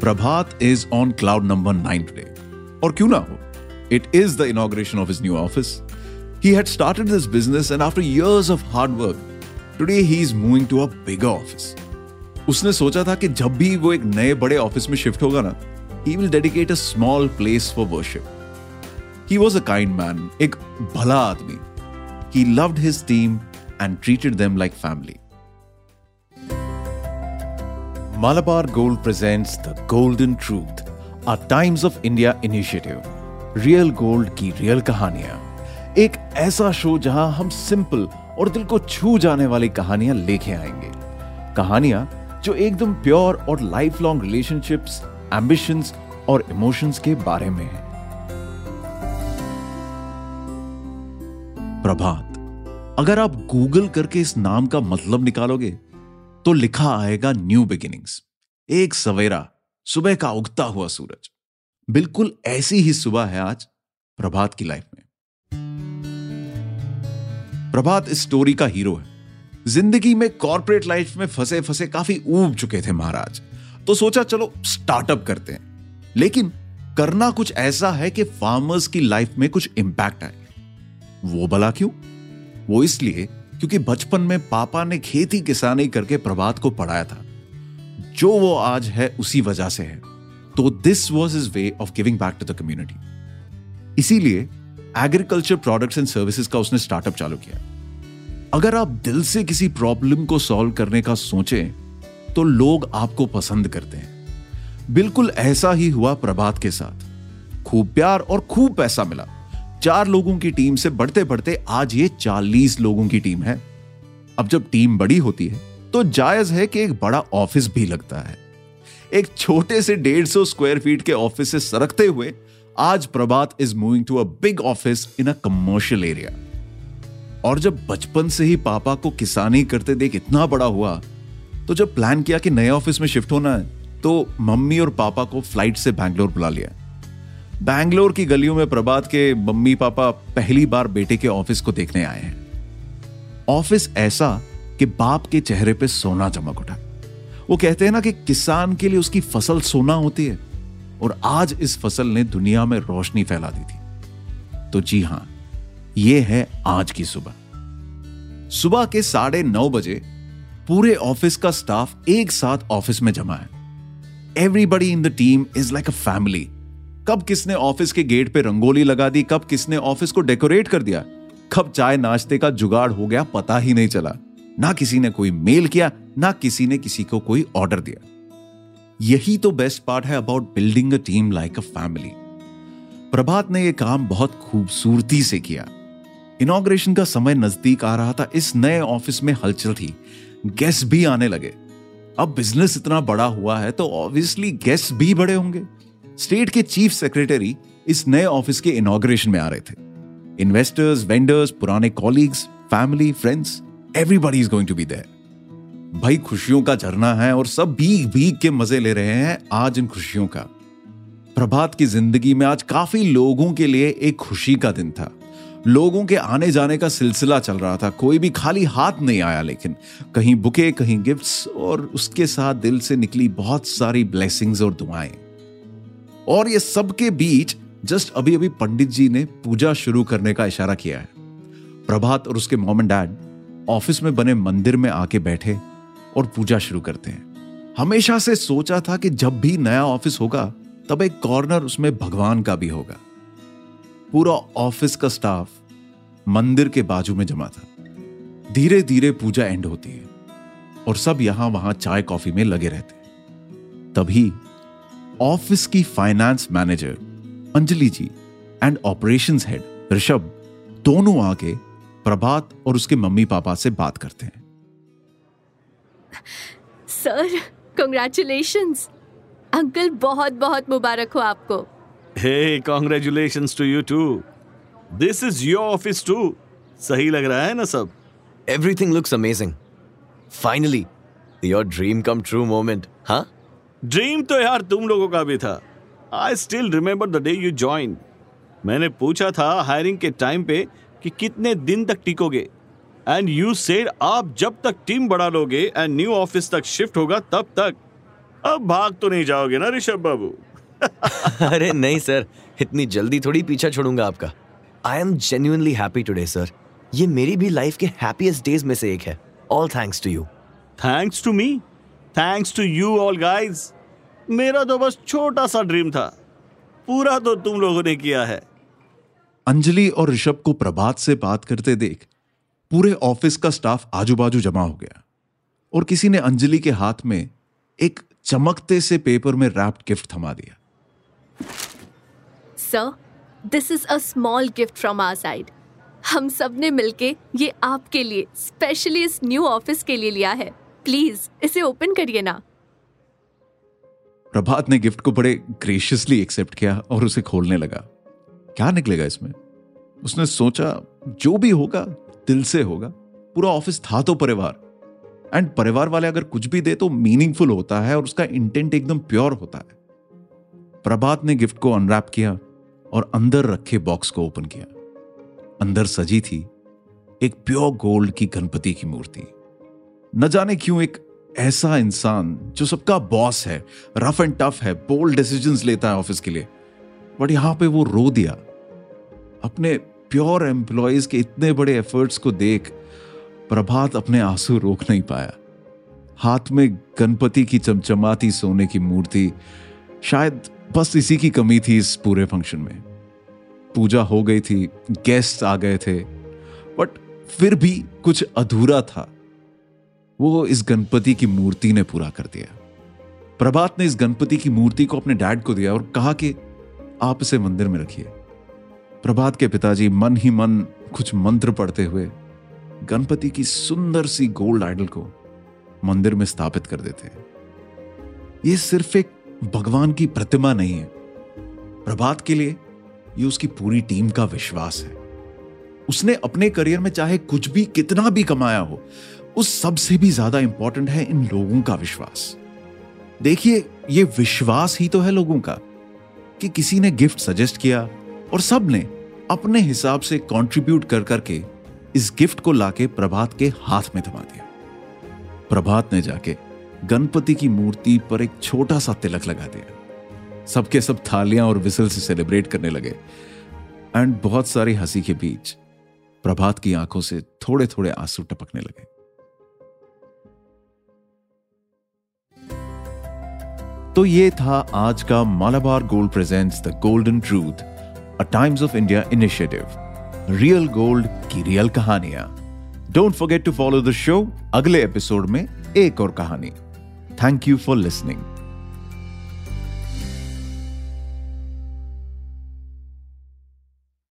Prabhat is on cloud number 9 today. Or kyun na ho? It is the inauguration of his new office. He had started this business and after years of hard work, today he is moving to a bigger office. उसने सोचा था कि जब भी वो एक नए बड़े ऑफिस में शिफ्ट होगा ना he will dedicate a small place for worship he was a kind man एक भला आदमी he loved his team and treated them like family. Malabar Gold presents The Golden Truth, a Times of India initiative. Real gold की real कहानियाँ। एक ऐसा show जहाँ हम simple और दिल को छू जाने वाली कहानियाँ लेके आएँगे। कहानियाँ जो एकदम प्योर और लाइफ लॉन्ग रिलेशनशिप्स एम्बिशंस और इमोशंस के बारे में है। प्रभात अगर आप गूगल करके इस नाम का मतलब निकालोगे तो लिखा आएगा न्यू बिगिनिंग्स। एक सवेरा, सुबह का उगता हुआ सूरज। बिल्कुल ऐसी ही सुबह है आज प्रभात की लाइफ में। प्रभात इस स्टोरी का हीरो है। ज़िंदगी में कॉर्पोरेट लाइफ में फंसे फंसे काफ़ी ऊब चुके थे महाराज। तो सोचा चलो स्टार्टअप करते हैं। लेकिन करना कुछ ऐसा है कि फार्मर्स की लाइफ में कुछ इंपैक्ट आए। वो भला क्यों? वो इसलिए क्योंकि बचपन में पापा ने खेती किसानी करके प्रभात को पढ़ाया था। जो वो आज है, उसी वजह से है। तो this was is way of giving back to the community इसीलिए एग्रीकल्चर प्रोडक्ट्स एंड सर्विसेज़ का उसने स्टार्टअप चालू किया। अगर आप दिल से किसी प्रॉब्लम को सॉल्व करने का सोचें तो लोग आपको पसंद करते हैं। बिल्कुल ऐसा ही हुआ प्रभात के साथ। खूब प्यार और खूब पैसा मिला। चार लोगों की टीम से बढ़ते बढ़ते आज ये चालीस लोगों की टीम है। अब जब टीम बड़ी होती है तो जायज़ है कि एक बड़ा ऑफ़िस भी लगता है। एक छोटे से डेढ़ सौ स्क्वायर फीट के ऑफ़िस से सरकते हुए, आज Prabhat is moving to a big office in a commercial area और जब बचपन से ही पापा को किसानी करते देख इतना बड़ा हुआ तो जब प्लान किया कि नए ऑफ़िस में शिफ्ट होना है तो मम्मी और पापा को फ़्लाइट से बैंगलोर बुला लिया। बैंगलोर की गलियों में प्रभात के मम्मी पापा पहली बार बेटे के ऑफ़िस को देखने आए हैं। ऑफ़िस ऐसा कि बाप के चेहरे पे सोना चमक उठा। वो कहते हैं ना कि किसान के लिए उसकी फ़सल सोना होती है, और आज इस फ़सल ने दुनिया में रोशनी फैला दी थी। तो जी हाँ यह है आज की सुबह। सुबह के साढ़े नौ बजे पूरे ऑफ़िस का स्टाफ एक साथ ऑफ़िस में जमा है। Everybody in the team is like a family कब किसने ऑफ़िस के गेट पे रंगोली लगा दी, कब किसने ऑफ़िस को डेकोरेट कर दिया? कब चाय नाश्ते का जुगाड़ हो गया, पता ही नहीं चला। ना किसी ने कोई मेल किया, ना किसी ने किसी को कोई ऑर्डर दिया। यही तो बेस्ट पार्ट है about building a team like a family. Prabhat ने यह काम बहुत खूबसूरती से किया। इनॉग्रेशन का समय नज़दीक आ रहा था, इस नए ऑफ़िस में हलचल थी। गेस्ट भी आने लगे। अब बिज़नेस इतना बड़ा हुआ है तो ऑब्वियसली गेस्ट भी बड़े होंगे। स्टेट के चीफ सेक्रेटरी इस नए ऑफ़िस के इनॉग्रेशन में आ रहे थे। इन्वेस्टर्स, वेंडर्स, पुराने colleagues, family, friends everybody is going to be there भाई खुशियों का झरना है और सब भीग भीग के मज़े ले रहे हैं आज इन खुशियों का। प्रभात की ज़िंदगी में आज काफ़ी लोगों के लिए एक खुशी का दिन था। लोगों के आने जाने का सिलसिला चल रहा था। कोई भी खाली हाथ नहीं आया, लेकिन कहीं बुके, कहीं गिफ्ट्स और उसके साथ दिल से निकली बहुत सारी ब्लेसिंग्स और दुआएँ। और ये सबके बीच जस्ट अभी अभी पंडित जी ने पूजा शुरू करने का इशारा किया है। प्रभात और उसके मॉम एंड डैड ऑफ़िस में बने मंदिर में आके बैठे और पूजा शुरू करते हैं। हमेशा से सोचा था कि जब भी नया ऑफ़िस होगा, तब एक कॉर्नर उसमें भगवान का भी होगा। पूरा ऑफ़िस का स्टाफ मंदिर के बाजू में जमा था। धीरे धीरे पूजा एंड होती है और सब यहाँ वहाँ चाय कॉफ़ी में लगे रहते तभी ऑफ़िस की finance manager Anjali ji and operations head Rishabh दोनों आके प्रभात और उसके मम्मी पापा से बात करते हैं। सर कंग्रेचुलेशन अंकल बहुत बहुत मुबारक हो आपको। Hey congratulation to you too this is your office too सही लग रहा है ना सब? Everything looks amazing finally your dream come true moment हाँ ड्रीम तो यार तुम लोगों का भी था। I still remember the day you join मैंने पूछा था हायरिंग के टाइम पे कि कितने दिन तक टिकोगे। एंड यू सेड आप जब तक टीम बढ़ा लोगे एंड न्यू ऑफ़िस तक शिफ्ट होगा तब तक। अब भाग तो नहीं जाओगे ना ऋषभ बाबू। अरे नहीं सर इतनी जल्दी थोड़ी पीछा छोड़ूँगा आपका। I am genuinely happy today sir ये मेरी भी लाइफ के हैप्पीएस्ट डेज़ में से एक है। All thanks to you thanks to me thanks to you all guys मेरा तो बस छोटा सा ड्रीम था। पूरा तो तुम लोगों ने किया है। अंजलि और ऋषभ को प्रभात से बात करते देख पूरे ऑफ़िस का स्टाफ आजू बाजू जमा हो गया और किसी ने अंजलि के हाथ में एक चमकते से पेपर में रैप्ड गिफ्ट थमा दिया। Sir this is a small gift from our side हम सबने मिलके ये आपके लिए स्पेशली इस न्यू ऑफ़िस के लिए लिया है। प्लीज़ इसे ओपन करिए ना। प्रभात ने गिफ्ट को बड़े ग्रेशियसली एक्सेप्ट किया और उसे खोलने लगा। क्या निकलेगा इसमें? उसने सोचा, जो भी होगा, दिल से होगा। पूरा ऑफ़िस था तो परिवार। एंड परिवार वाले अगर कुछ भी दे तो मीनिंगफुल होता है और उसका इंटेंट एकदम प्योर होता है। प्रभात ने गिफ्ट को अनरैप किया और अंदर रखे बॉक्स को ओपन किया। अंदर सजी थी एक प्योर गोल्ड की गणपति की मूर्ति। न जाने क्यों एक ऐसा इंसान जो सबका बॉस है रफ एंड टफ है बोल्ड डिसीजंस लेता है ऑफ़िस के लिए बट यहाँ पे वो रो दिया। अपने प्योर एम्प्लॉयज़ के इतने बड़े एफर्ट्स को देख, प्रभात अपने आँसू रोक नहीं पाया। हाथ में गणपति की चमचमाती सोने की मूर्ति, शायद बस इसी की कमी थी इस पूरे फ़ंक्शन में। पूजा हो गई थी गेस्ट आ गए थे बट फिर भी कुछ अधूरा था। वो इस गणपति की मूर्ति ने पूरा कर दिया। प्रभात ने इस गणपति की मूर्ति को अपने डैड को दिया और कहा कि आप इसे मंदिर में रखिए। प्रभात के पिताजी मन ही मन कुछ मंत्र पढ़ते हुए गणपति की सुंदर सी गोल्ड आइडल को मंदिर में स्थापित कर देते हैं। ये सिर्फ़ एक भगवान की प्रतिमा नहीं है। प्रभात के लिए ये उसकी पूरी टीम का विश्वास है। उसने अपने करियर में चाहे कुछ भी, कितना भी कमाया हो उस सबसे भी ज़्यादा इंपॉर्टेंट है इन लोगों का विश्वास। देखिए, ये विश्वास ही तो है लोगों का कि किसी ने गिफ्ट सजेस्ट किया और सबने अपने हिसाब से कंट्रीब्यूट कर करके इस गिफ्ट को लाके प्रभात के हाथ में थमा दिया। प्रभात ने जाके गणपति की मूर्ति पर एक छोटा सा तिलक लगा दिया। सबके सब थालियाँ और विसल से सेलिब्रेट करने लगे एंड बहुत सारी हँसी के बीच प्रभात की आँखों से थोड़े थोड़े आँसू टपकने लगे। तो ये था आज का Malabar gold presents the golden truth a Times of India initiative real gold की रियल कहानियाँ। Don't forget to follow the show अगले एपिसोड में एक और कहानी। Thank you for listening